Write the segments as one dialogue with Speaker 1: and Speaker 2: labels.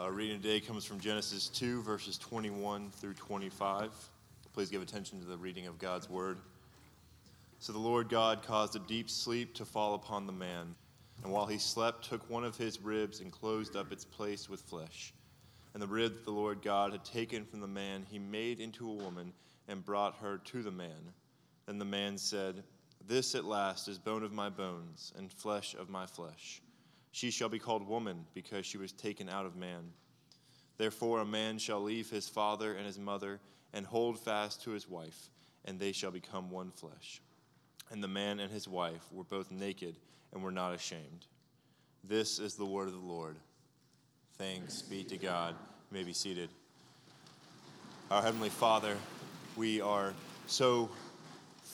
Speaker 1: Our reading today comes from Genesis 2, verses 21 through 25. Please give attention to the reading of God's word. So the Lord God caused a deep sleep to fall upon the man, and while he slept, took one of his ribs and closed up its place with flesh. And the rib that the Lord God had taken from the man, he made into a woman and brought her to the man. Then the man said, This at last is bone of my bones and flesh of my flesh. She shall be called woman, because she was taken out of man. Therefore, a man shall leave his father and his mother, and hold fast to his wife, and they shall become one flesh. And the man and his wife were both naked and were not ashamed. This is the word of the Lord. Thanks be to God. You may be seated. Our Heavenly Father, we are so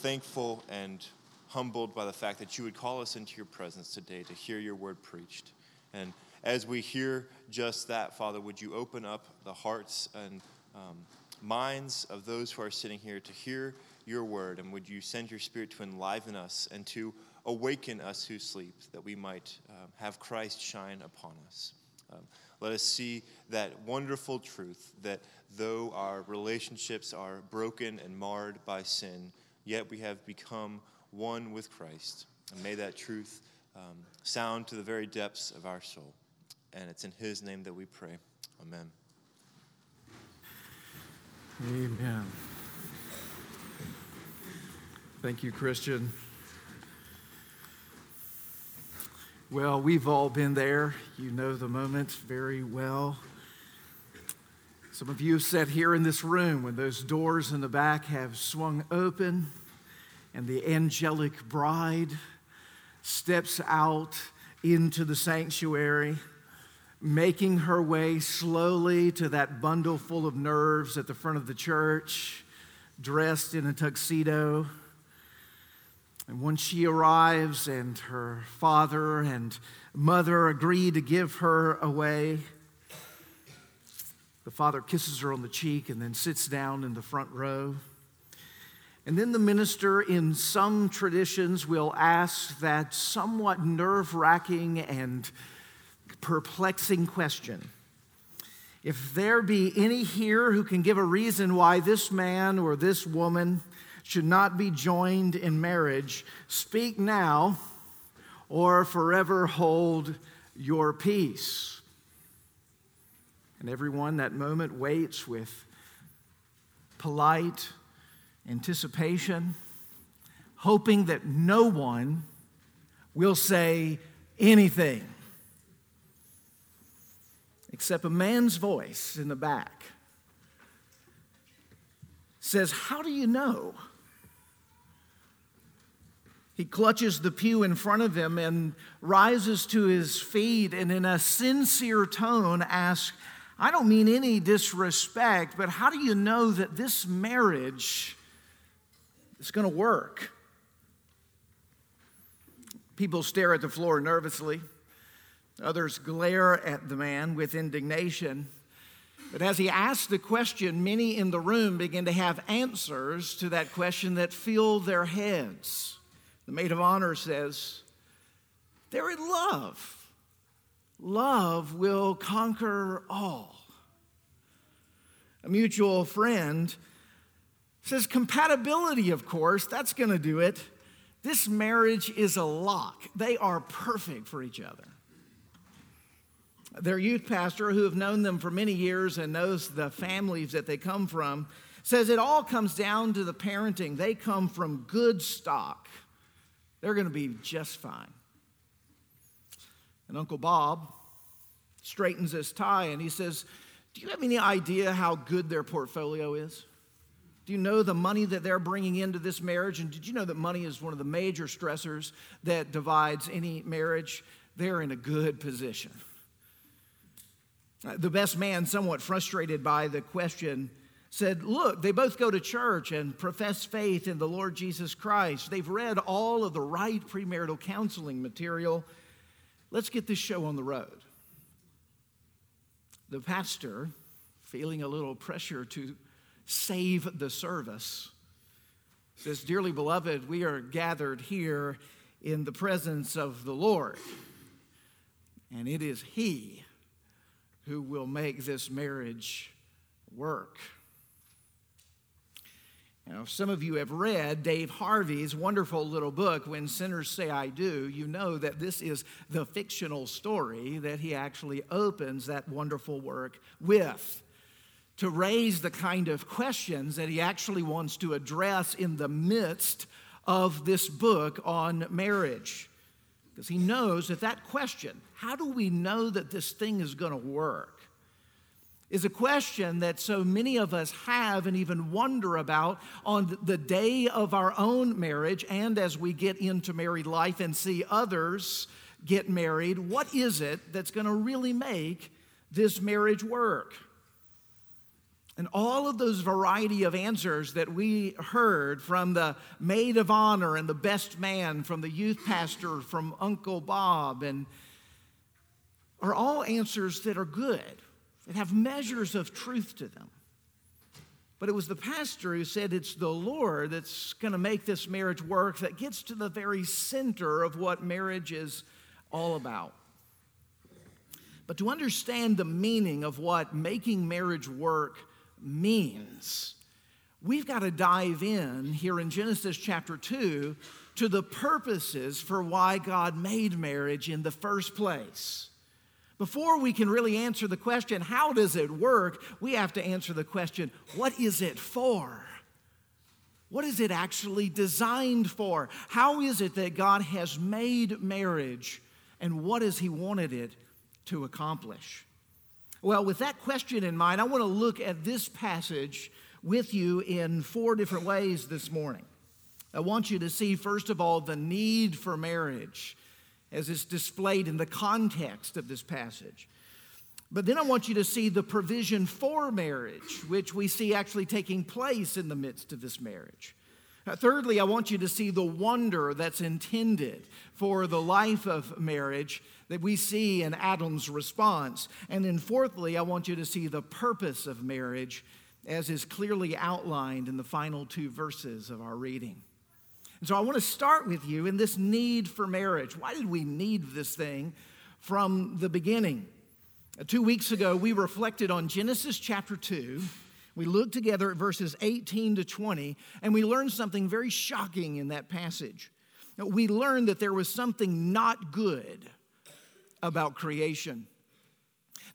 Speaker 1: thankful and humbled by the fact that you would call us into your presence today to hear your word preached. And as we hear just that, Father, would you open up the hearts and um, minds of those who are sitting here to hear your word? And would you send your spirit to enliven us and to awaken us who sleep, that we might um, have Christ shine upon us? Um, let us see that wonderful truth that though our relationships are broken and marred by sin, yet we have become one with Christ. And may that truth um, sound to the very depths of our soul. And it's in His name that we pray. Amen.
Speaker 2: Amen. Thank you, Christian. Well, we've all been there. You know the moment very well. Some of you have sat here in this room when those doors in the back have swung open and the angelic bride steps out into the sanctuary, making her way slowly to that bundle full of nerves at the front of the church, dressed in a tuxedo. And once she arrives, and her father and mother agree to give her away, the father kisses her on the cheek and then sits down in the front row. And then the minister, in some traditions, will ask that somewhat nerve wracking and perplexing question If there be any here who can give a reason why this man or this woman should not be joined in marriage, speak now or forever hold your peace. And everyone that moment waits with polite, anticipation, hoping that no one will say anything except a man's voice in the back says, How do you know? He clutches the pew in front of him and rises to his feet and, in a sincere tone, asks, I don't mean any disrespect, but how do you know that this marriage it's going to work. People stare at the floor nervously. Others glare at the man with indignation. But as he asks the question, many in the room begin to have answers to that question that fill their heads. The maid of honor says, They're in love. Love will conquer all. A mutual friend says compatibility, of course, that's going to do it. This marriage is a lock. They are perfect for each other. Their youth pastor, who have known them for many years and knows the families that they come from, says it all comes down to the parenting. They come from good stock. They're going to be just fine. And Uncle Bob straightens his tie and he says, Do you have any idea how good their portfolio is? Do you know the money that they're bringing into this marriage? And did you know that money is one of the major stressors that divides any marriage? They're in a good position. The best man, somewhat frustrated by the question, said, Look, they both go to church and profess faith in the Lord Jesus Christ. They've read all of the right premarital counseling material. Let's get this show on the road. The pastor, feeling a little pressure to save the service. Says, Dearly beloved, we are gathered here in the presence of the Lord, and it is He who will make this marriage work. Now, if some of you have read Dave Harvey's wonderful little book, When Sinners Say I Do, you know that this is the fictional story that he actually opens that wonderful work with to raise the kind of questions that he actually wants to address in the midst of this book on marriage. Because he knows that that question, how do we know that this thing is going to work? is a question that so many of us have and even wonder about on the day of our own marriage and as we get into married life and see others get married. What is it that's going to really make this marriage work? And all of those variety of answers that we heard from the maid of honor and the best man, from the youth pastor, from Uncle Bob, and are all answers that are good, that have measures of truth to them. But it was the pastor who said it's the Lord that's going to make this marriage work, that gets to the very center of what marriage is all about. But to understand the meaning of what making marriage work means. We've got to dive in here in Genesis chapter 2 to the purposes for why God made marriage in the first place. Before we can really answer the question, how does it work, we have to answer the question, what is it for? What is it actually designed for? How is it that God has made marriage, and what has He wanted it to accomplish? Well, with that question in mind, I want to look at this passage with you in four different ways this morning. I want you to see, first of all, the need for marriage as it's displayed in the context of this passage. But then I want you to see the provision for marriage, which we see actually taking place in the midst of this marriage. Thirdly, I want you to see the wonder that's intended for the life of marriage that we see in Adam's response. And then, fourthly, I want you to see the purpose of marriage as is clearly outlined in the final two verses of our reading. And so I want to start with you in this need for marriage. Why did we need this thing from the beginning? Two weeks ago, we reflected on Genesis chapter 2. We looked together at verses 18 to 20, and we learned something very shocking in that passage. We learned that there was something not good about creation.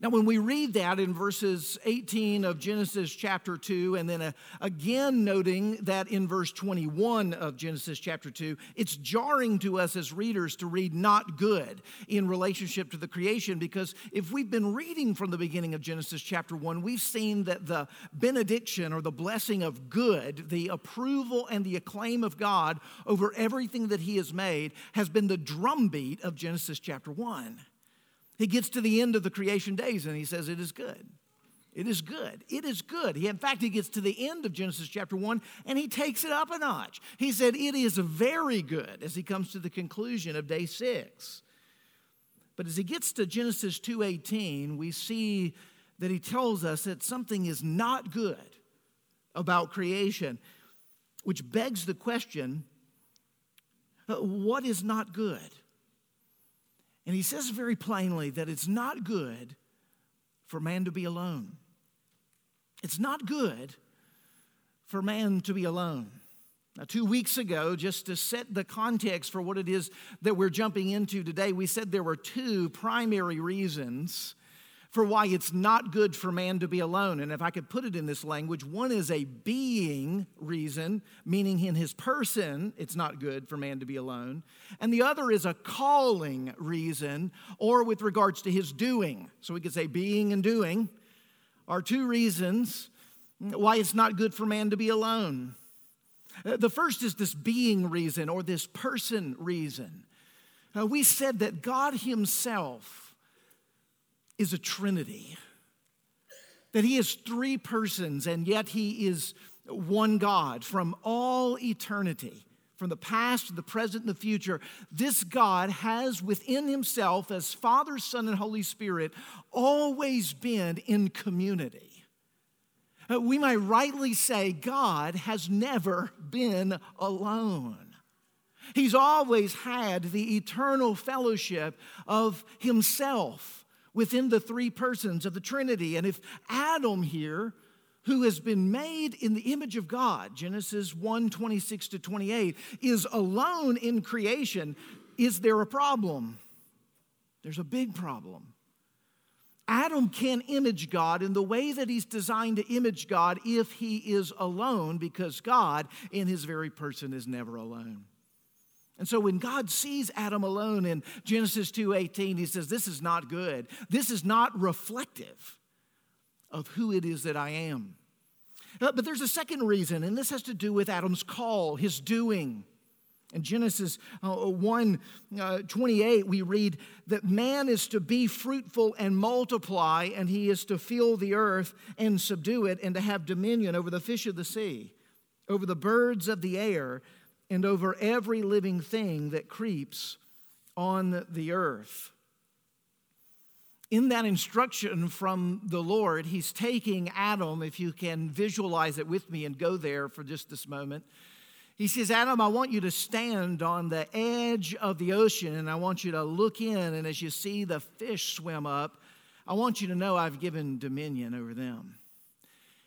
Speaker 2: Now, when we read that in verses 18 of Genesis chapter 2, and then uh, again noting that in verse 21 of Genesis chapter 2, it's jarring to us as readers to read not good in relationship to the creation because if we've been reading from the beginning of Genesis chapter 1, we've seen that the benediction or the blessing of good, the approval and the acclaim of God over everything that He has made, has been the drumbeat of Genesis chapter 1. He gets to the end of the creation days and he says, It is good. It is good. It is good. He, in fact, he gets to the end of Genesis chapter 1 and he takes it up a notch. He said, It is very good as he comes to the conclusion of day six. But as he gets to Genesis 2:18, we see that he tells us that something is not good about creation, which begs the question uh, what is not good? And he says very plainly that it's not good for man to be alone. It's not good for man to be alone. Now, two weeks ago, just to set the context for what it is that we're jumping into today, we said there were two primary reasons for why it's not good for man to be alone. And if I could put it in this language, one is a being reason, meaning in his person, it's not good for man to be alone. And the other is a calling reason, or with regards to his doing. So we could say being and doing are two reasons why it's not good for man to be alone. Uh, the first is this being reason or this person reason. Uh, we said that God Himself is a trinity. That he is three persons and yet he is one God from all eternity, from the past, the present, and the future. This God has within himself, as Father, Son, and Holy Spirit, always been in community. Uh, we might rightly say God has never been alone. He's always had the eternal fellowship of himself within the three persons of the Trinity. And if Adam here, who has been made in the image of God, Genesis 1 26 to 28, is alone in creation, is there a problem? There's a big problem. Adam can image God in the way that he's designed to image God if he is alone, because God, in his very person, is never alone. And so when God sees Adam alone in Genesis 2:18, he says, This is not good. This is not reflective of who it is that I am. Uh, but there's a second reason, and this has to do with Adam's call, his doing. In Genesis uh, 1 uh, 28, we read that man is to be fruitful and multiply, and he is to fill the earth and subdue it, and to have dominion over the fish of the sea, over the birds of the air, and over every living thing that creeps on the earth. In that instruction from the Lord, he's taking Adam, if you can visualize it with me and go there for just this moment he says, Adam, I want you to stand on the edge of the ocean and I want you to look in. And as you see the fish swim up, I want you to know I've given dominion over them.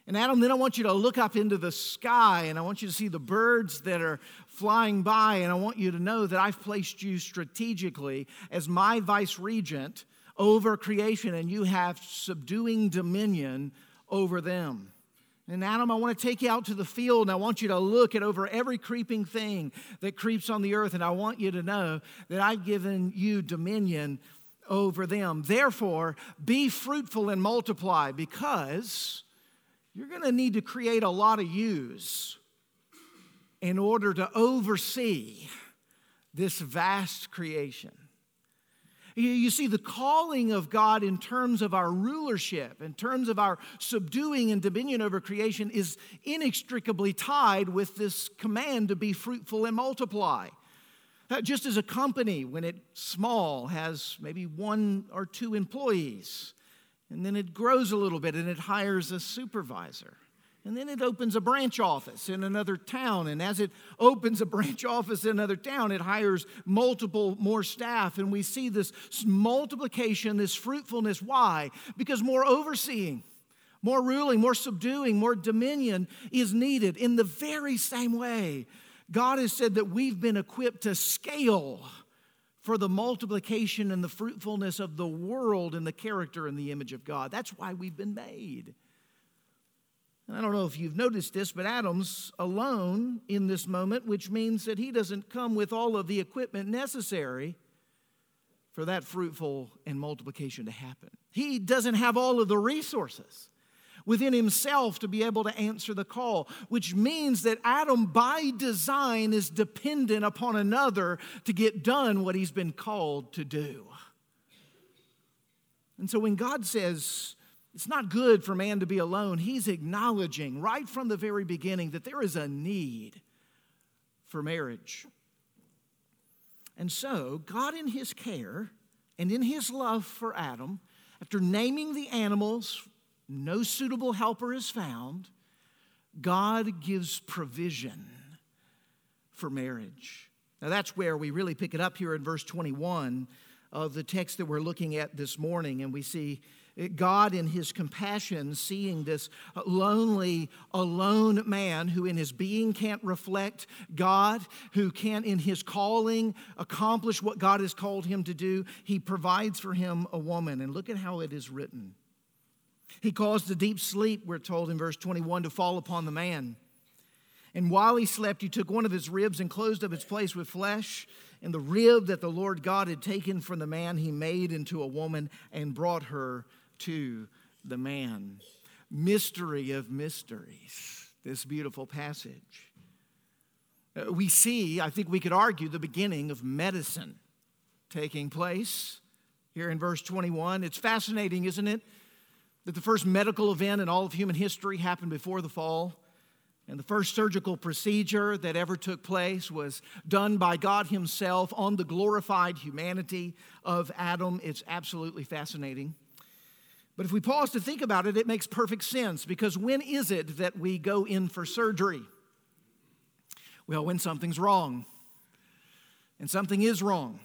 Speaker 2: And Adam, then I want you to look up into the sky and I want you to see the birds that are flying by. And I want you to know that I've placed you strategically as my vice regent over creation and you have subduing dominion over them. And Adam, I want to take you out to the field and I want you to look at over every creeping thing that creeps on the earth. And I want you to know that I've given you dominion over them. Therefore, be fruitful and multiply because you're going to need to create a lot of yous in order to oversee this vast creation. You see, the calling of God in terms of our rulership, in terms of our subduing and dominion over creation, is inextricably tied with this command to be fruitful and multiply. Uh, just as a company, when it's small, has maybe one or two employees, and then it grows a little bit and it hires a supervisor. And then it opens a branch office in another town. And as it opens a branch office in another town, it hires multiple more staff. And we see this multiplication, this fruitfulness. Why? Because more overseeing, more ruling, more subduing, more dominion is needed. In the very same way, God has said that we've been equipped to scale for the multiplication and the fruitfulness of the world and the character and the image of God. That's why we've been made. I don't know if you've noticed this, but Adam's alone in this moment, which means that he doesn't come with all of the equipment necessary for that fruitful and multiplication to happen. He doesn't have all of the resources within himself to be able to answer the call, which means that Adam, by design, is dependent upon another to get done what he's been called to do. And so when God says, it's not good for man to be alone. He's acknowledging right from the very beginning that there is a need for marriage. And so, God, in His care and in His love for Adam, after naming the animals, no suitable helper is found, God gives provision for marriage. Now, that's where we really pick it up here in verse 21 of the text that we're looking at this morning, and we see God, in his compassion, seeing this lonely, alone man who in his being can't reflect God, who can't in his calling accomplish what God has called him to do, he provides for him a woman. And look at how it is written. He caused a deep sleep, we're told in verse 21, to fall upon the man. And while he slept, he took one of his ribs and closed up its place with flesh. And the rib that the Lord God had taken from the man, he made into a woman and brought her to the man. Mystery of mysteries, this beautiful passage. Uh, we see, I think we could argue, the beginning of medicine taking place here in verse 21. It's fascinating, isn't it? That the first medical event in all of human history happened before the fall. And the first surgical procedure that ever took place was done by God Himself on the glorified humanity of Adam. It's absolutely fascinating. But if we pause to think about it, it makes perfect sense because when is it that we go in for surgery? Well, when something's wrong. And something is wrong.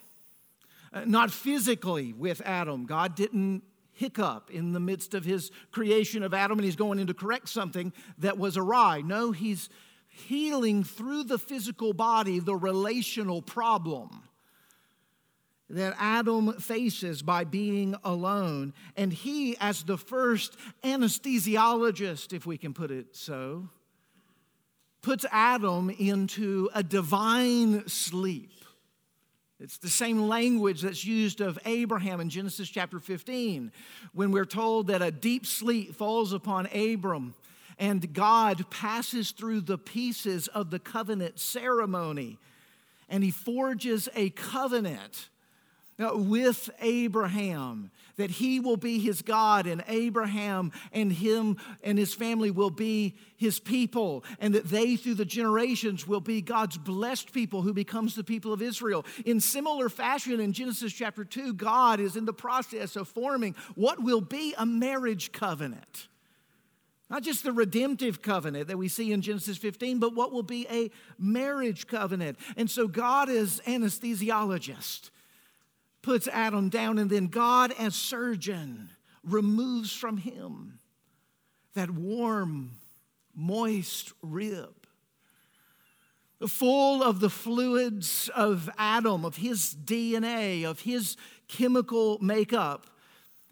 Speaker 2: Uh, not physically with Adam. God didn't hiccup in the midst of his creation of Adam and he's going in to correct something that was awry. No, he's healing through the physical body the relational problem that Adam faces by being alone. And he, as the first anesthesiologist, if we can put it so, puts Adam into a divine sleep. It's the same language that's used of Abraham in Genesis chapter 15, when we're told that a deep sleep falls upon Abram and God passes through the pieces of the covenant ceremony and he forges a covenant with Abraham that he will be his God and Abraham and him and his family will be his people and that they through the generations will be God's blessed people who becomes the people of Israel. In similar fashion in Genesis chapter 2 God is in the process of forming what will be a marriage covenant. Not just the redemptive covenant that we see in Genesis 15, but what will be a marriage covenant. And so God is anesthesiologist puts Adam down, and then God, as surgeon, removes from him that warm, moist rib. Full of the fluids of Adam, of his DNA, of his chemical makeup.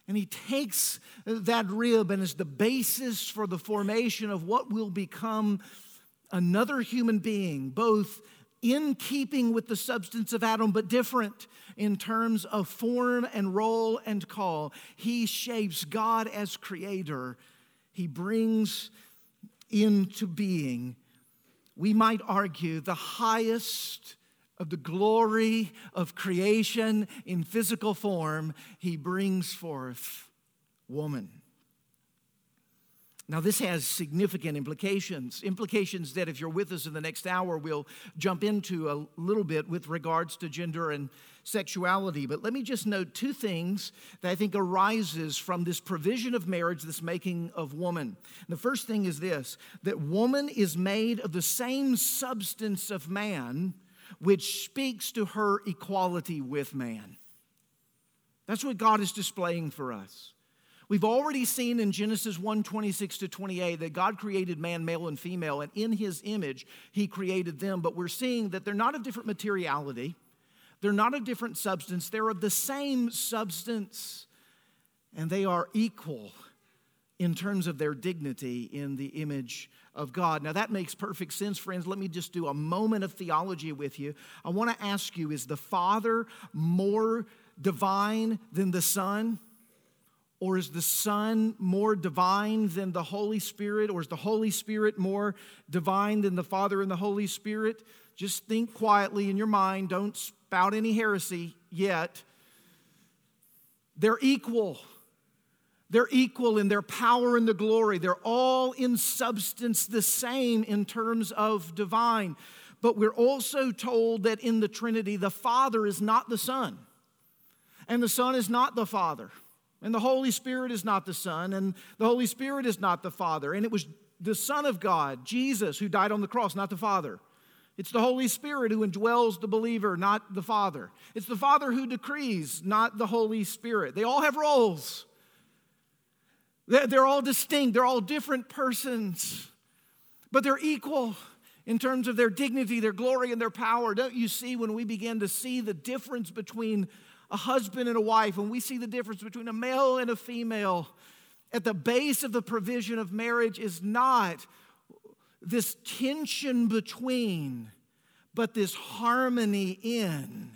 Speaker 2: And he takes that rib and is the basis for the formation of what will become another human being, both in keeping with the substance of Adam, but different in terms of form and role and call. He shapes God as creator, He brings into being, we might argue, the highest of the glory of creation in physical form. He brings forth woman. Now, this has significant implications, implications that if you're with us in the next hour, we'll jump into a little bit with regards to gender and sexuality. But let me just note two things that I think arises from this provision of marriage, this making of woman. The first thing is this that woman is made of the same substance of man, which speaks to her equality with man. That's what God is displaying for us. We've already seen in Genesis 1 26 to 28 that God created man, male and female, and in his image, he created them. But we're seeing that they're not of different materiality, they're not of different substance, they're of the same substance, and they are equal in terms of their dignity in the image of God. Now, that makes perfect sense, friends. Let me just do a moment of theology with you. I want to ask you is the Father more divine than the Son? Or is the Son more divine than the Holy Spirit? Or is the Holy Spirit more divine than the Father and the Holy Spirit? Just think quietly in your mind. Don't spout any heresy yet. They're equal. They're equal in their power and the glory. They're all in substance the same in terms of divine. But we're also told that in the Trinity, the Father is not the Son, and the Son is not the Father. And the Holy Spirit is not the Son, and the Holy Spirit is not the Father. And it was the Son of God, Jesus, who died on the cross, not the Father. It's the Holy Spirit who indwells the believer, not the Father. It's the Father who decrees, not the Holy Spirit. They all have roles. They're all distinct, they're all different persons, but they're equal in terms of their dignity, their glory, and their power. Don't you see when we begin to see the difference between a husband and a wife, and we see the difference between a male and a female, at the base of the provision of marriage is not this tension between, but this harmony in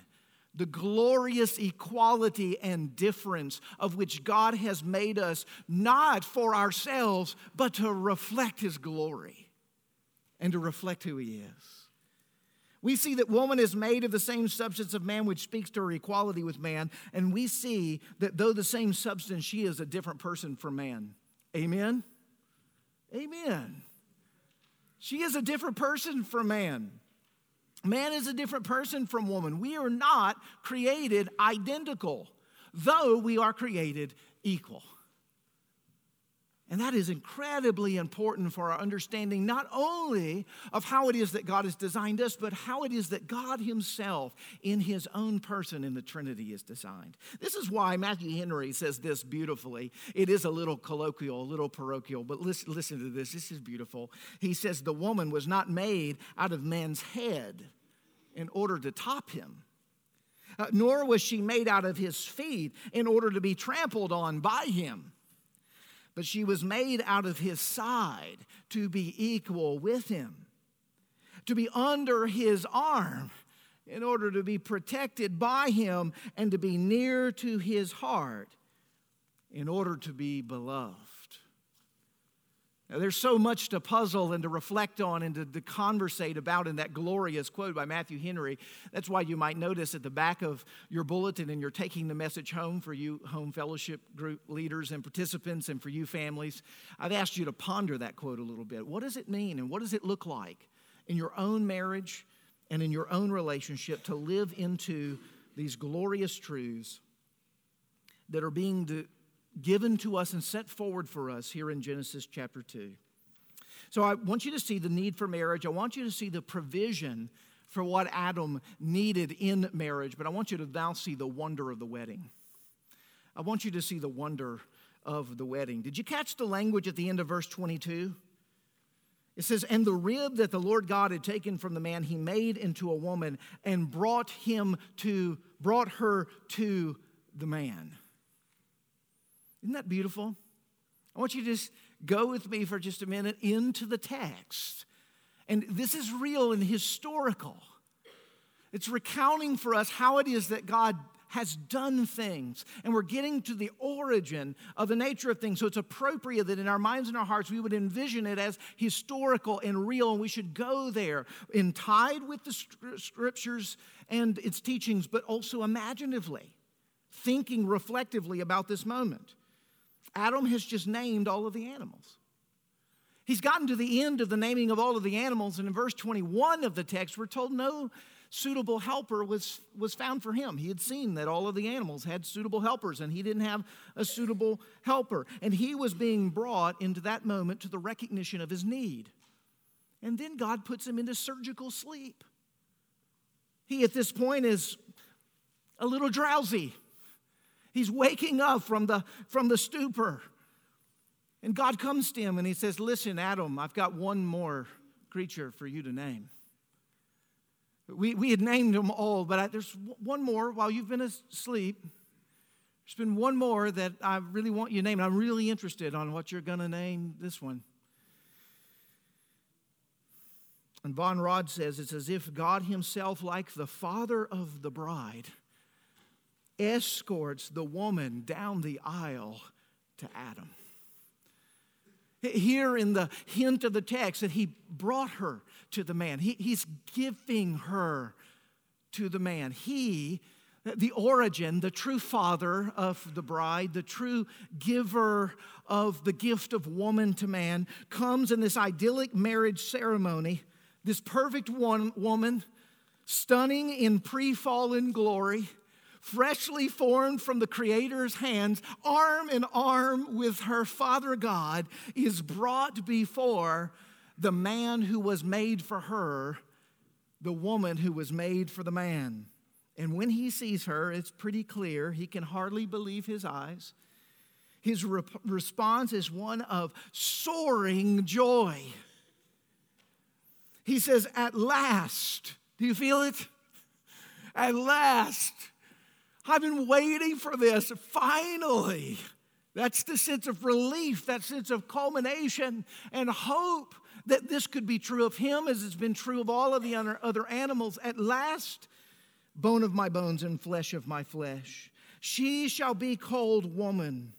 Speaker 2: the glorious equality and difference of which God has made us, not for ourselves, but to reflect His glory and to reflect who He is. We see that woman is made of the same substance of man, which speaks to her equality with man. And we see that though the same substance, she is a different person from man. Amen? Amen. She is a different person from man. Man is a different person from woman. We are not created identical, though we are created equal. That is incredibly important for our understanding not only of how it is that God has designed us, but how it is that God Himself, in His own person in the Trinity, is designed. This is why Matthew Henry says this beautifully. It is a little colloquial, a little parochial, but listen, listen to this. This is beautiful. He says, The woman was not made out of man's head in order to top him. Uh, nor was she made out of his feet in order to be trampled on by him but she was made out of his side to be equal with him, to be under his arm in order to be protected by him and to be near to his heart in order to be beloved. Now, there's so much to puzzle and to reflect on and to, to, conversate about in that glorious quote by Matthew Henry. That's why you might notice at the back of your bulletin, and you're taking the message home for you home fellowship group leaders and participants, and for you families. I've asked you to ponder that quote a little bit. What does it mean, and what does it look like in your own marriage and in your own relationship to live into these glorious truths that are being de- given to us and set forward for us here in Genesis chapter 2. So I want you to see the need for marriage. I want you to see the provision for what Adam needed in marriage, but I want you to now see the wonder of the wedding. I want you to see the wonder of the wedding. Did you catch the language at the end of verse 22? It says, And the rib that the Lord God had taken from the man, he made into a woman and brought him to, brought her to the man. Isn't that beautiful? I want you to just go with me for just a minute into the text. And this is real and historical. It's recounting for us how it is that God has done things. And we're getting to the origin of the nature of things. So it's appropriate that in our minds and our hearts we would envision it as historical and real, and we should go there in tied with the scriptures and its teachings, but also imaginatively, thinking reflectively about this moment. Adam has just named all of the animals. He's gotten to the end of the naming of all of the animals, and in verse 21 of the text, we're told no suitable helper was, was found for him. He had seen that all of the animals had suitable helpers, and he didn't have a suitable helper. And he was being brought into that moment to the recognition of his need. And then God puts him into surgical sleep. He, at this point, is a little drowsy. He's waking up from the, from the stupor. And God comes to him and he says, Listen, Adam, I've got one more creature for you to name. We, we had named them all, but I, there's one more while you've been asleep. There's been one more that I really want you to name. I'm really interested on what you're going to name this one. And Von Rad says it's as if God Himself, like the father of the bride, escorts the woman down the aisle to Adam. Here in the hint of the text that he brought her to the man, he, he's giving her to the man. He, the origin, the true father of the bride, the true giver of the gift of woman to man, comes in this idyllic marriage ceremony. This perfect one, woman, stunning in pre fallen glory freshly formed from the Creator's hands, arm in arm with her Father God, is brought before the man who was made for her, the woman who was made for the man. And when he sees her, it's pretty clear. He can hardly believe his eyes. His re- response is one of soaring joy. He says, At last, do you feel it? At last, I've been waiting for this. Finally. That's the sense of relief, that sense of culmination and hope that this could be true of him as it's been true of all of the other animals. At last, bone of my bones and flesh of my flesh. She shall be called woman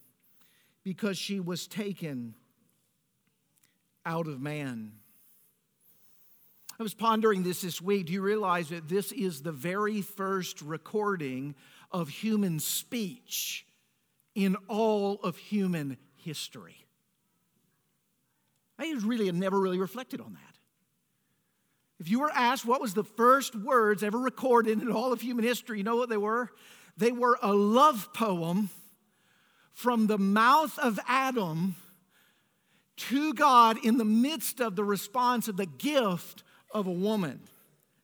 Speaker 2: because she was taken out of man. I was pondering this this week. Do you realize that this is the very first recording of human speech in all of human history. I really have never really reflected on that. If you were asked what was the first words ever recorded in all of human history, you know what they were? They were a love poem from the mouth of Adam to God in the midst of the response of the gift of a woman.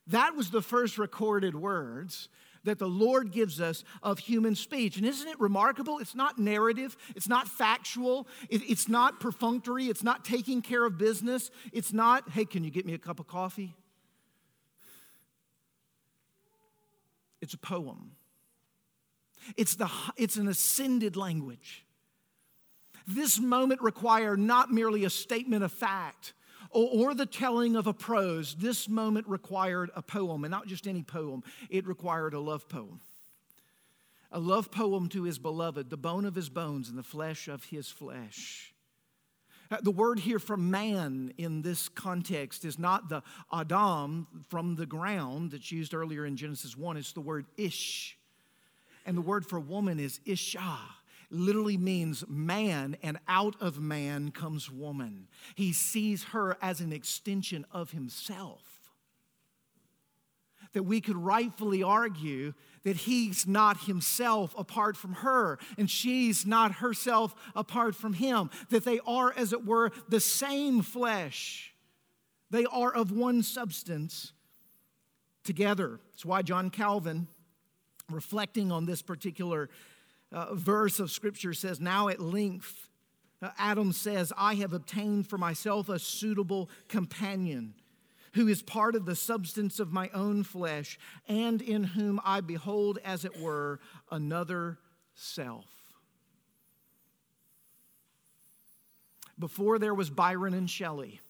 Speaker 2: That was the first recorded words that the Lord gives us of human speech. And isn't it remarkable? It's not narrative, it's not factual, it's not perfunctory, it's not taking care of business, it's not, hey, can you get me a cup of coffee? It's a poem. It's, the, it's an ascended language. This moment required not merely a statement of fact or, or the telling of a prose. This moment required a poem, and not just any poem, it required a love poem. A love poem to his beloved, the bone of his bones and the flesh of his flesh. Uh, the word here for man in this context is not the Adam from the ground that's used earlier in Genesis 1, it's the word ish. And the word for woman is isha literally means man, and out of man comes woman. He sees her as an extension of himself. That we could rightfully argue that he's not himself apart from her, and she's not herself apart from him, that they are, as it were, the same flesh. They are of one substance together. That's why John Calvin, reflecting on this particular uh, verse of Scripture says, Now at length, uh, Adam says, I have obtained for myself a suitable companion who is part of the substance of my own flesh, and in whom I behold, as it were, another self. Before there was Byron and Shelley,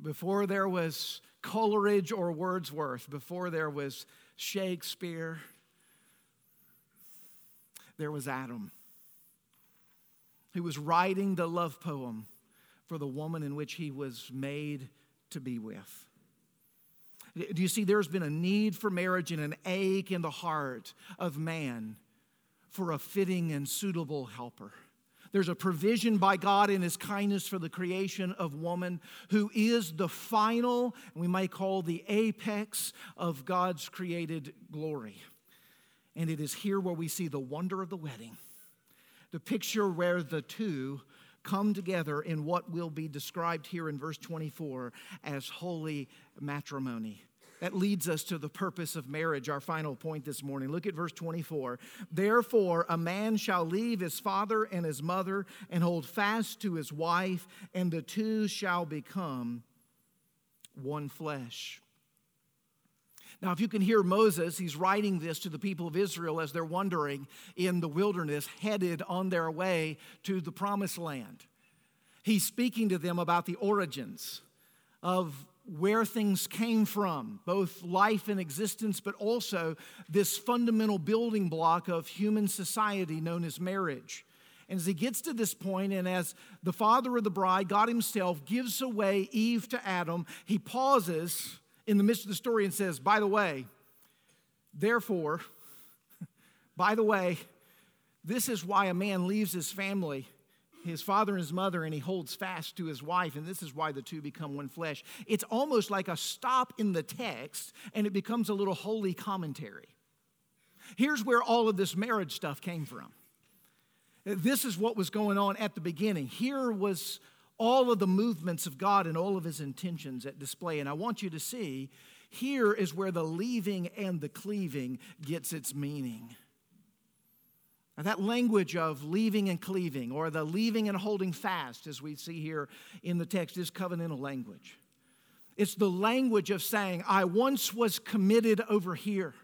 Speaker 2: before there was Coleridge or Wordsworth, before there was Shakespeare, there was Adam, who was writing the love poem for the woman in which he was made to be with. Do you see, there's been a need for marriage and an ache in the heart of man for a fitting and suitable helper. There's a provision by God in His kindness for the creation of woman, who is the final, we might call the apex of God's created glory. And it is here where we see the wonder of the wedding, the picture where the two come together in what will be described here in verse 24 as holy matrimony. That leads us to the purpose of marriage, our final point this morning. Look at verse 24. Therefore, a man shall leave his father and his mother and hold fast to his wife, and the two shall become one flesh. Now, if you can hear Moses, he's writing this to the people of Israel as they're wandering in the wilderness, headed on their way to the promised land. He's speaking to them about the origins of where things came from, both life and existence, but also this fundamental building block of human society known as marriage. And as he gets to this point, and as the father of the bride, God Himself, gives away Eve to Adam, he pauses in the midst of the story and says, By the way, therefore, by the way, this is why a man leaves his family, his father and his mother, and he holds fast to his wife, and this is why the two become one flesh. It's almost like a stop in the text, and it becomes a little holy commentary. Here's where all of this marriage stuff came from. This is what was going on at the beginning. Here was all of the movements of God and all of his intentions at display. And I want you to see here is where the leaving and the cleaving gets its meaning. Now, that language of leaving and cleaving, or the leaving and holding fast, as we see here in the text, is covenantal language. It's the language of saying, I once was committed over here,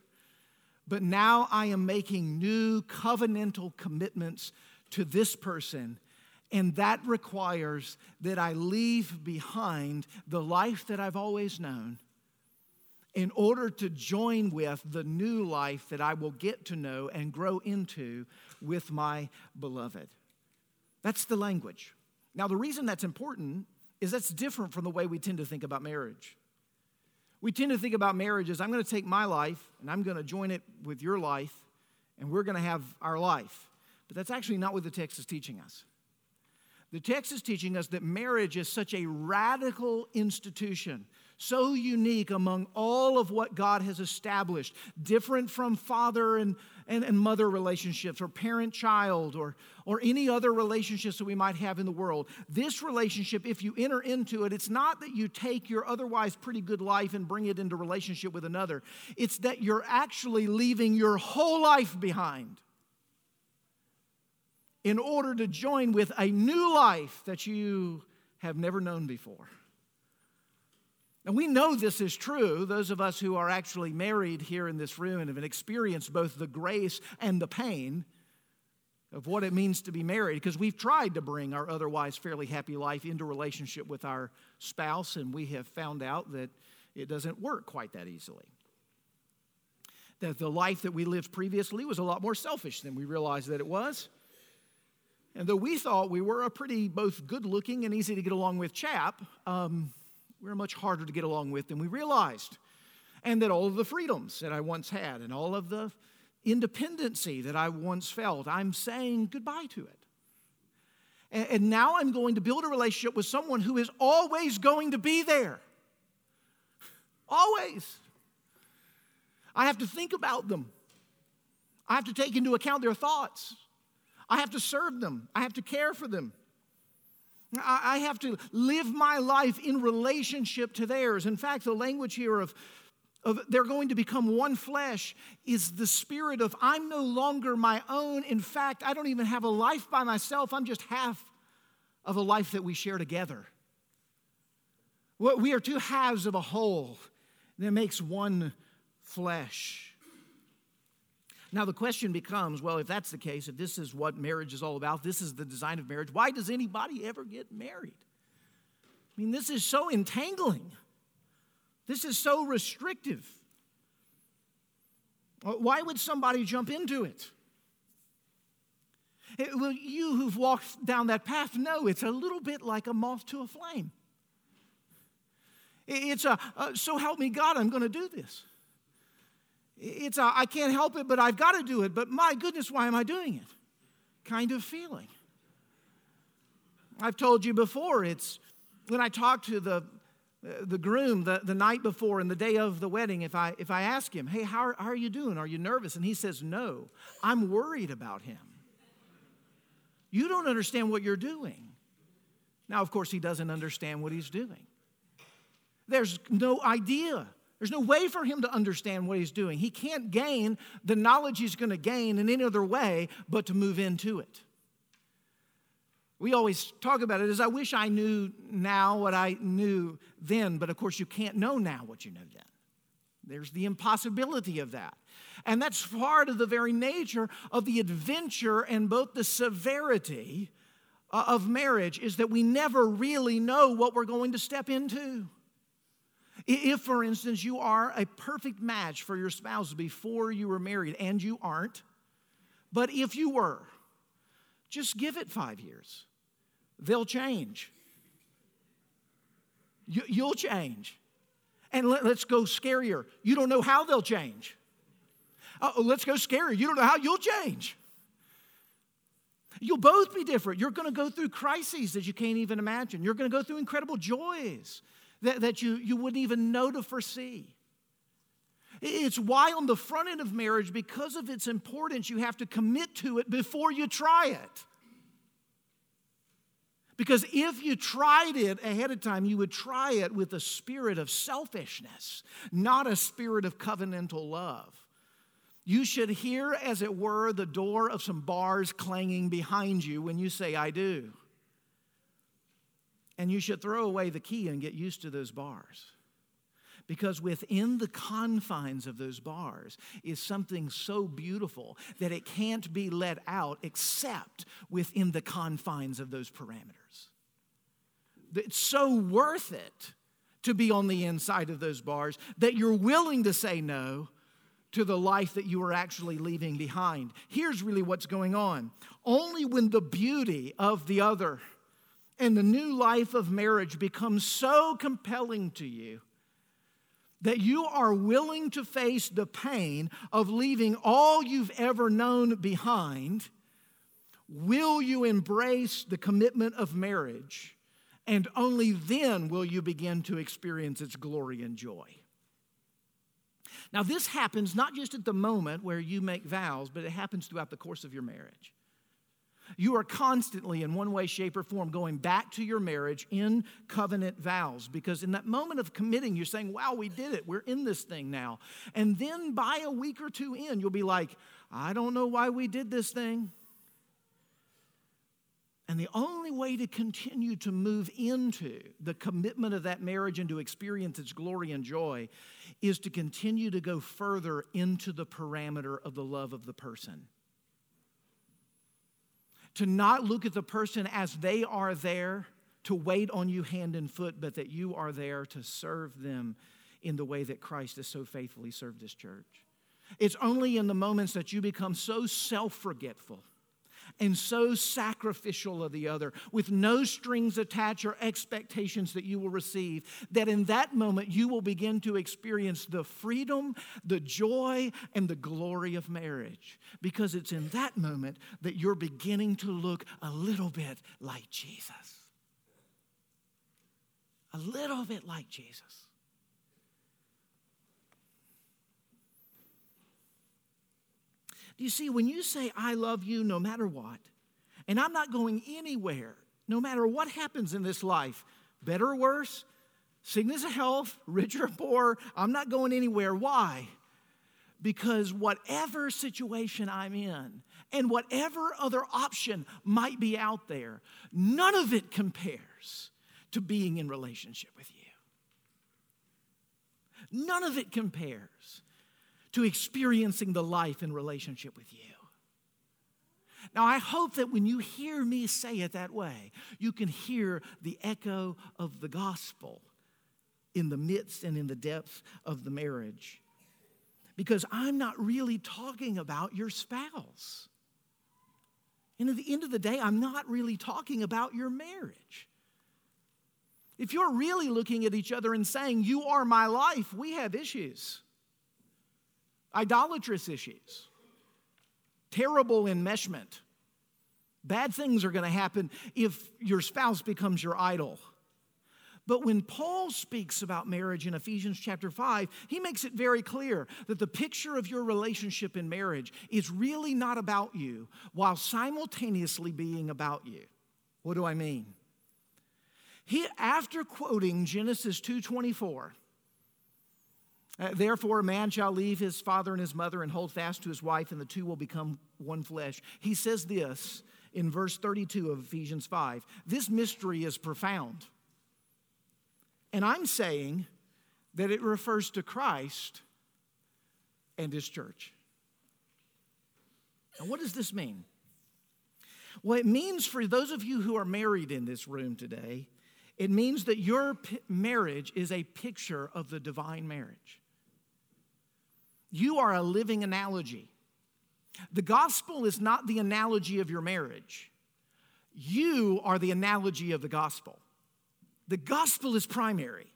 Speaker 2: but now I am making new covenantal commitments to this person and that requires that I leave behind the life that I've always known in order to join with the new life that I will get to know and grow into with my beloved. That's the language. Now, the reason that's important is that's different from the way we tend to think about marriage. We tend to think about marriage as I'm going to take my life and I'm going to join it with your life and we're going to have our life. But that's actually not what the text is teaching us. The text is teaching us that marriage is such a radical institution, so unique among all of what God has established, different from father and, and, and mother relationships or parent child or, or any other relationships that we might have in the world. This relationship, if you enter into it, it's not that you take your otherwise pretty good life and bring it into relationship with another, it's that you're actually leaving your whole life behind in order to join with a new life that you have never known before. And we know this is true, those of us who are actually married here in this room and have experienced both the grace and the pain of what it means to be married, because we've tried to bring our otherwise fairly happy life into relationship with our spouse, and we have found out that it doesn't work quite that easily. That the life that we lived previously was a lot more selfish than we realized that it was. And though we thought we were a pretty both good looking and easy to get along with chap, um, we're much harder to get along with than we realized. And that all of the freedoms that I once had and all of the independency that I once felt, I'm saying goodbye to it. And, and now I'm going to build a relationship with someone who is always going to be there. Always. I have to think about them. I have to take into account their thoughts. I have to serve them. I have to care for them. I have to live my life in relationship to theirs. In fact, the language here of, of they're going to become one flesh is the spirit of I'm no longer my own. In fact, I don't even have a life by myself, I'm just half of a life that we share together. We are two halves of a whole that makes one flesh. Now, the question becomes well, if that's the case, if this is what marriage is all about, this is the design of marriage, why does anybody ever get married? I mean, this is so entangling, this is so restrictive. Why would somebody jump into it? it well, you who've walked down that path know it's a little bit like a moth to a flame. It's a, uh, so help me God, I'm going to do this. It's a, I can't help it, but I've got to do it. But my goodness, why am I doing it? Kind of feeling. I've told you before, it's when I talk to the, the groom the, the night before and the day of the wedding, if I, if I ask him, hey, how, how are you doing? Are you nervous? And he says, no, I'm worried about him. You don't understand what you're doing. Now, of course, he doesn't understand what he's doing. There's no idea there's no way for him to understand what he's doing. He can't gain the knowledge he's going to gain in any other way but to move into it. We always talk about it as I wish I knew now what I knew then, but of course, you can't know now what you know then. There's the impossibility of that. And that's part of the very nature of the adventure and both the severity uh, of marriage is that we never really know what we're going to step into. If, for instance, you are a perfect match for your spouse before you were married, and you aren't, but if you were, just give it five years. They'll change. You, will change. And let, us go scarier. You don't know how they'll change. Uh, let's go scarier. You don't know how you'll change. You'll both be different. You're going to go through crises that you can't even imagine. You're going to go through incredible joys that, that you, you wouldn't even know to foresee. It's why, on the front end of marriage, because of its importance, you have to commit to it before you try it. Because if you tried it ahead of time, you would try it with a spirit of selfishness, not a spirit of covenantal love. You should hear, as it were, the door of some bars clanging behind you when you say, I do. And you should throw away the key and get used to those bars. Because within the confines of those bars is something so beautiful that it can't be let out except within the confines of those parameters. It's so worth it to be on the inside of those bars that you're willing to say no to the life that you are actually leaving behind. Here's really what's going on. Only when the beauty of the other and the new life of marriage becomes so compelling to you that you are willing to face the pain of leaving all you've ever known behind, will you embrace the commitment of marriage And only then will you begin to experience its glory and joy. Now, this happens not just at the moment where you make vows, but it happens throughout the course of your marriage. You are constantly, in one way, shape, or form, going back to your marriage in covenant vows because in that moment of committing, you're saying, Wow, we did it. We're in this thing now. And then by a week or two in, you'll be like, I don't know why we did this thing. And the only way to continue to move into the commitment of that marriage and to experience its glory and joy is to continue to go further into the parameter of the love of the person. To not look at the person as they are there to wait on you hand and foot, but that you are there to serve them in the way that Christ has so faithfully served his church. It's only in the moments that you become so self forgetful and so sacrificial of the other, with no strings attached or expectations that you will receive, that in that moment you will begin to experience the freedom, the joy, and the glory of marriage. Because it's in that moment that you're beginning to look a little bit like Jesus. A little bit like Jesus. Do you see, when you say, I love you no matter what, and I'm not going anywhere, no matter what happens in this life, better or worse, sickness or health, rich or poor, I'm not going anywhere. Why? Because whatever situation I'm in and whatever other option might be out there, none of it compares to being in relationship with you. None of it compares to experiencing the life in relationship with you. Now, I hope that when you hear me say it that way, you can hear the echo of the gospel in the midst and in the depth of the marriage. Because I'm not really talking about your spouse. And at the end of the day, I'm not really talking about your marriage. If you're really looking at each other and saying, You are my life, we have issues idolatrous issues, terrible enmeshment. Bad things are going to happen if your spouse becomes your idol. But when Paul speaks about marriage in Ephesians chapter 5, he makes it very clear that the picture of your relationship in marriage is really not about you while simultaneously being about you. What do I mean? He after quoting Genesis 2:24, uh, Therefore, a man shall leave his father and his mother and hold fast to his wife, and the two will become one flesh. He says this in verse 32 of Ephesians 5. This mystery is profound. And I'm saying that it refers to Christ and his church. Now, what does this mean? Well, it means for those of you who are married in this room today, it means that your p- marriage is a picture of the divine marriage. You are a living analogy. The gospel is not the analogy of your marriage, you are the analogy of the gospel. The gospel is primary,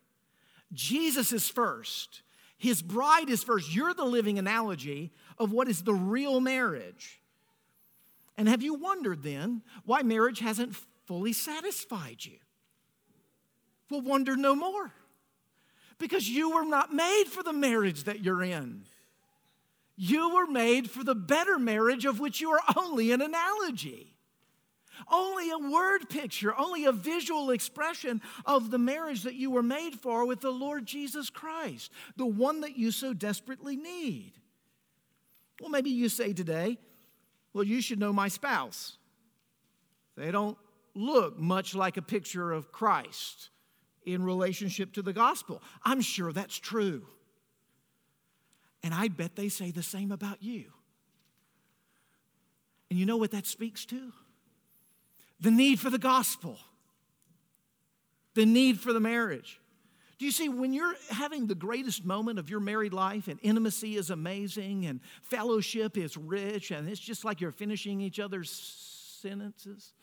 Speaker 2: Jesus is first. His bride is first. You're the living analogy of what is the real marriage. And have you wondered then why marriage hasn't fully satisfied you? Well, wonder no more. Because you were not made for the marriage that you're in. You were made for the better marriage of which you are only an analogy, only a word picture, only a visual expression of the marriage that you were made for with the Lord Jesus Christ, the one that you so desperately need. Well, maybe you say today, well, you should know my spouse. They don't look much like a picture of Christ in relationship to the gospel. I'm sure that's true. And I bet they say the same about you. And you know what that speaks to? The need for the gospel, the need for the marriage. Do you see, when you're having the greatest moment of your married life and intimacy is amazing and fellowship is rich and it's just like you're finishing each other's sentences,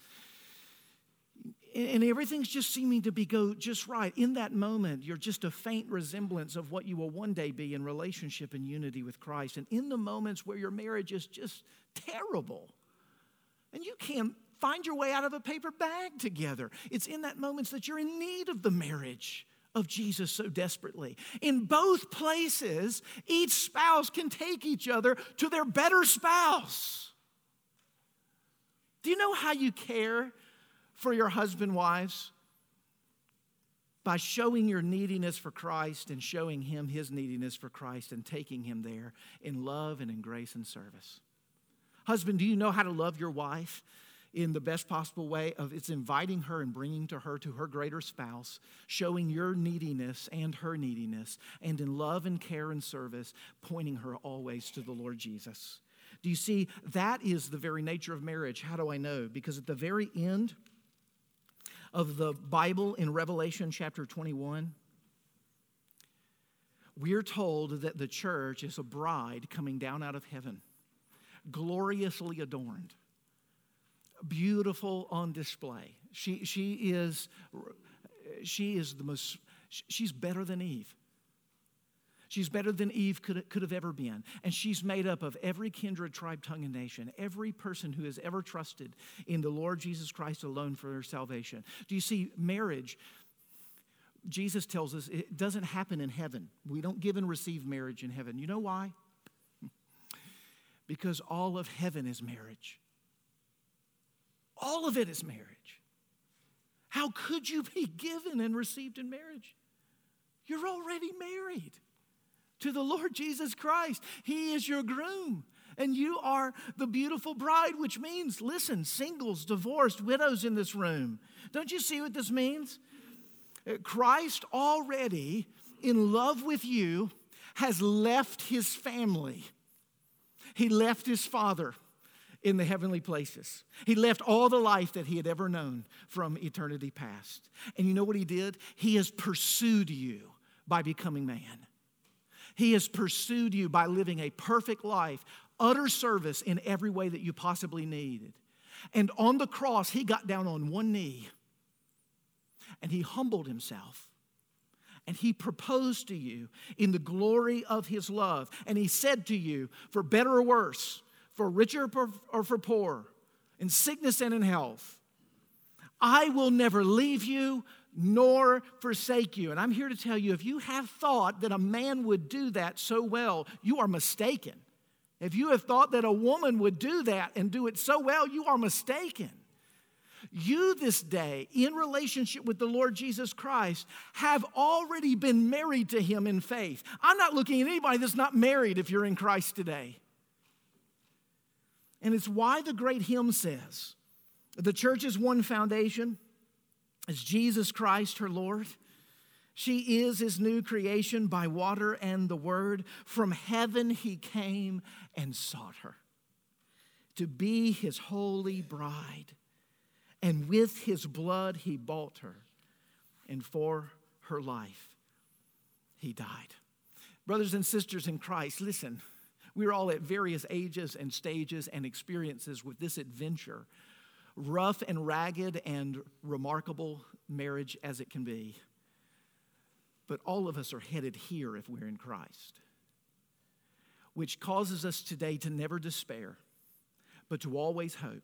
Speaker 2: and everything's just seeming to be go just right in that moment you're just a faint resemblance of what you will one day be in relationship and unity with christ and in the moments where your marriage is just terrible and you can't find your way out of a paper bag together. It's in that moments that you're in need of the marriage of Jesus so desperately. In both places, each spouse can take each other to their better spouse. Do you know how you care for your husband, wives? By showing your neediness for Christ and showing him his neediness for Christ and taking him there in love and in grace and service. Husband, do you know how to love your wife? in the best possible way of it's inviting her and bringing to her to her greater spouse showing your neediness and her neediness and in love and care and service pointing her always to the lord jesus do you see that is the very nature of marriage how do i know because at the very end of the bible in revelation chapter 21 we're told that the church is a bride coming down out of heaven gloriously adorned beautiful on display. She, she, is, she is the most, she's better than Eve. She's better than Eve could, could have ever been. And she's made up of every kindred, tribe, tongue, and nation, every person who has ever trusted in the Lord Jesus Christ alone for their salvation. Do you see, marriage, Jesus tells us it doesn't happen in heaven. We don't give and receive marriage in heaven. You know why? Because all of heaven is marriage. All of it is marriage. How could you be given and received in marriage? You're already married to the Lord Jesus Christ. He is your groom, and you are the beautiful bride, which means, listen, singles, divorced, widows in this room. Don't you see what this means? Uh, Christ already, in love with you, has left his family. He left his father in the heavenly places. He left all the life that he had ever known from eternity past. And you know what he did? He has pursued you by becoming man. He has pursued you by living a perfect life, utter service in every way that you possibly needed. And on the cross, he got down on one knee and he humbled himself. And he proposed to you in the glory of his love. And he said to you, for better or worse, for richer or for poor, in sickness and in health. I will never leave you nor forsake you. And I'm here to tell you if you have thought that a man would do that so well, you are mistaken. If you have thought that a woman would do that and do it so well, you are mistaken. You, this day, in relationship with the Lord Jesus Christ, have already been married to Him in faith. I'm not looking at anybody that's not married if you're in Christ today. And it's why the great hymn says the church is one foundation, is Jesus Christ, her Lord. She is his new creation by water and the word. From heaven he came and sought her to be his holy bride. And with his blood he bought her, and for her life he died. Brothers and sisters in Christ, listen. We're all at various ages and stages and experiences with this adventure, rough and ragged and remarkable marriage as it can be. But all of us are headed here if we're in Christ, which causes us today to never despair, but to always hope.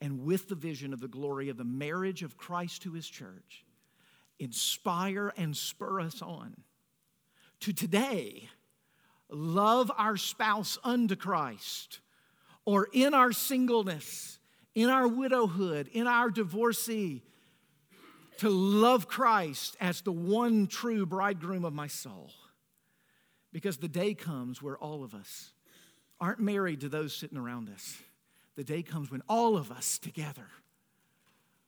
Speaker 2: And with the vision of the glory of the marriage of Christ to his church, inspire and spur us on to today love our spouse unto Christ, or in our singleness, in our widowhood, in our divorcee, to love Christ as the one true bridegroom of my soul. Because the day comes where all of us aren't married to those sitting around us. The day comes when all of us together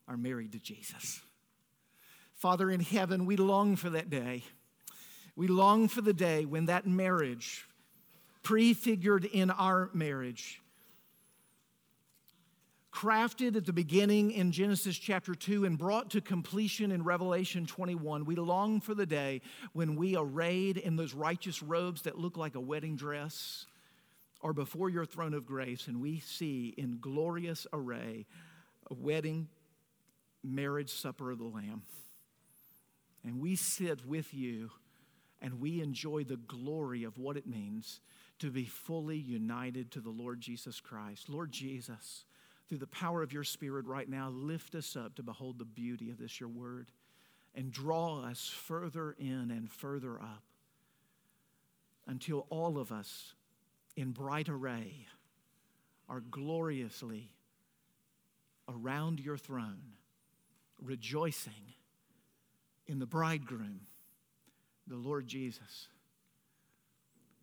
Speaker 2: are married to Jesus. Father in heaven, we long for that day. We long for the day when that marriage, prefigured in our marriage, crafted at the beginning in Genesis chapter 2 and brought to completion in Revelation 21, we long for the day when we arrayed in those righteous robes that look like a wedding dress are before your throne of grace and we see in glorious array a wedding marriage supper of the Lamb. And we sit with you and we enjoy the glory of what it means to be fully united to the Lord Jesus Christ. Lord Jesus, through the power of your Spirit right now, lift us up to behold the beauty of this, your word, and draw us further in and further up until all of us in bright array are gloriously around your throne, rejoicing in the bridegroom, the Lord Jesus.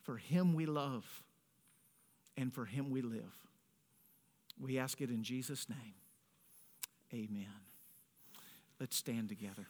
Speaker 2: For him we love, and for him we live. We ask it in Jesus' name. Amen. Let's stand together.